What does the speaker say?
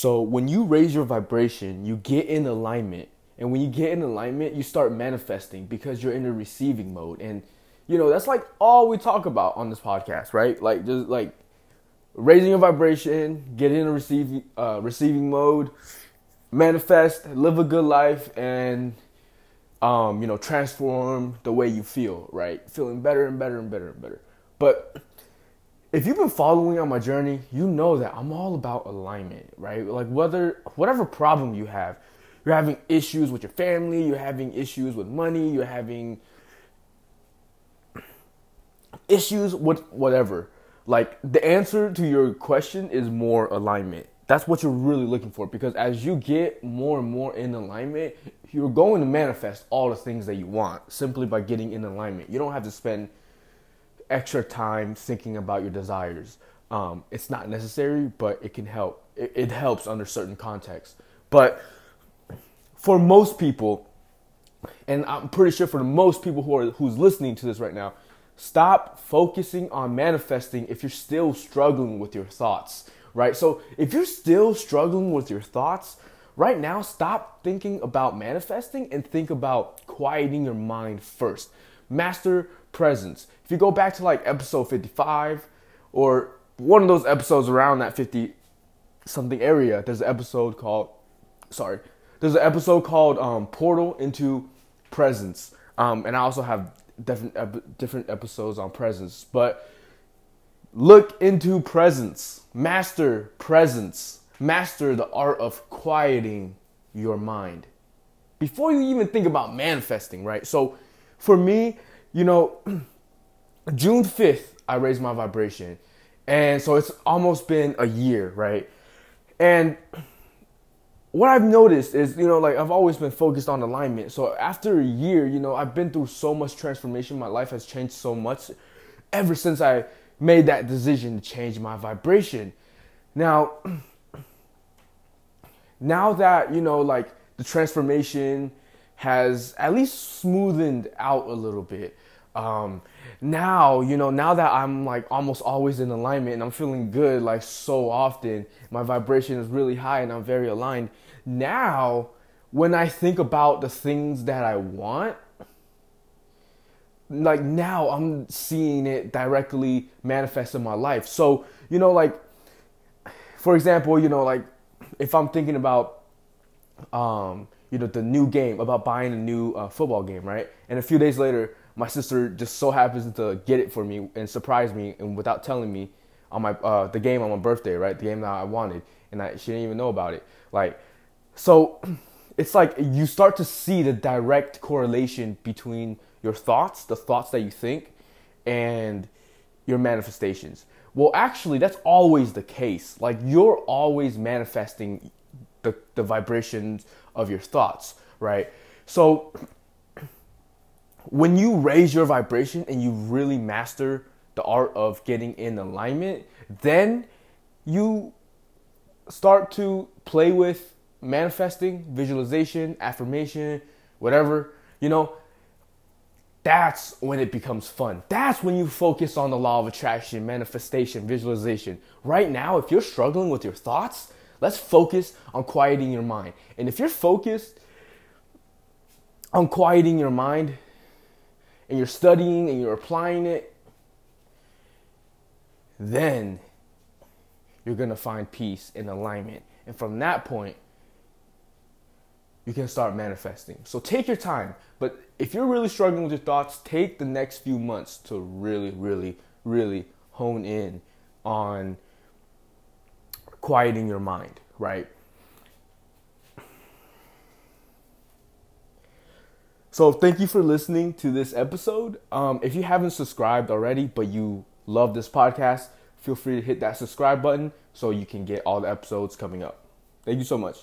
So when you raise your vibration, you get in alignment. And when you get in alignment, you start manifesting because you're in a receiving mode. And you know, that's like all we talk about on this podcast, right? Like just like raising your vibration, get in a receiving uh, receiving mode, manifest, live a good life, and um, you know, transform the way you feel, right? Feeling better and better and better and better. But if you've been following on my journey, you know that I'm all about alignment, right? Like whether whatever problem you have, you're having issues with your family, you're having issues with money, you're having issues with whatever. Like the answer to your question is more alignment. That's what you're really looking for because as you get more and more in alignment, you're going to manifest all the things that you want simply by getting in alignment. You don't have to spend extra time thinking about your desires. Um, it's not necessary, but it can help. It, it helps under certain contexts. But for most people, and I'm pretty sure for the most people who are who's listening to this right now, stop focusing on manifesting if you're still struggling with your thoughts right? So if you're still struggling with your thoughts, right now, stop thinking about manifesting and think about quieting your mind first. Master presence. If you go back to like episode 55 or one of those episodes around that 50 something area, there's an episode called, sorry, there's an episode called um, Portal into Presence. Um, and I also have different, different episodes on presence. But Look into presence. Master presence. Master the art of quieting your mind. Before you even think about manifesting, right? So for me, you know, June 5th, I raised my vibration. And so it's almost been a year, right? And what I've noticed is, you know, like I've always been focused on alignment. So after a year, you know, I've been through so much transformation. My life has changed so much ever since I made that decision to change my vibration. Now, now that, you know, like the transformation has at least smoothened out a little bit. Um, now, you know, now that I'm like almost always in alignment and I'm feeling good like so often, my vibration is really high and I'm very aligned. Now, when I think about the things that I want, like now I'm seeing it directly manifest in my life. So, you know, like for example, you know, like if I'm thinking about um, you know, the new game, about buying a new uh, football game, right? And a few days later, my sister just so happens to get it for me and surprise me and without telling me on my uh, the game on my birthday, right? The game that I wanted, and I, she didn't even know about it. Like, so it's like you start to see the direct correlation between your thoughts, the thoughts that you think, and your manifestations. Well, actually, that's always the case. Like, you're always manifesting the, the vibrations of your thoughts, right? So, when you raise your vibration and you really master the art of getting in alignment, then you start to play with manifesting, visualization, affirmation, whatever. You know, that's when it becomes fun. That's when you focus on the law of attraction, manifestation, visualization. Right now, if you're struggling with your thoughts, let's focus on quieting your mind. And if you're focused on quieting your mind and you're studying and you're applying it, then you're going to find peace and alignment. And from that point, you can start manifesting. So take your time. But if you're really struggling with your thoughts, take the next few months to really, really, really hone in on quieting your mind, right? So thank you for listening to this episode. Um, if you haven't subscribed already, but you love this podcast, feel free to hit that subscribe button so you can get all the episodes coming up. Thank you so much.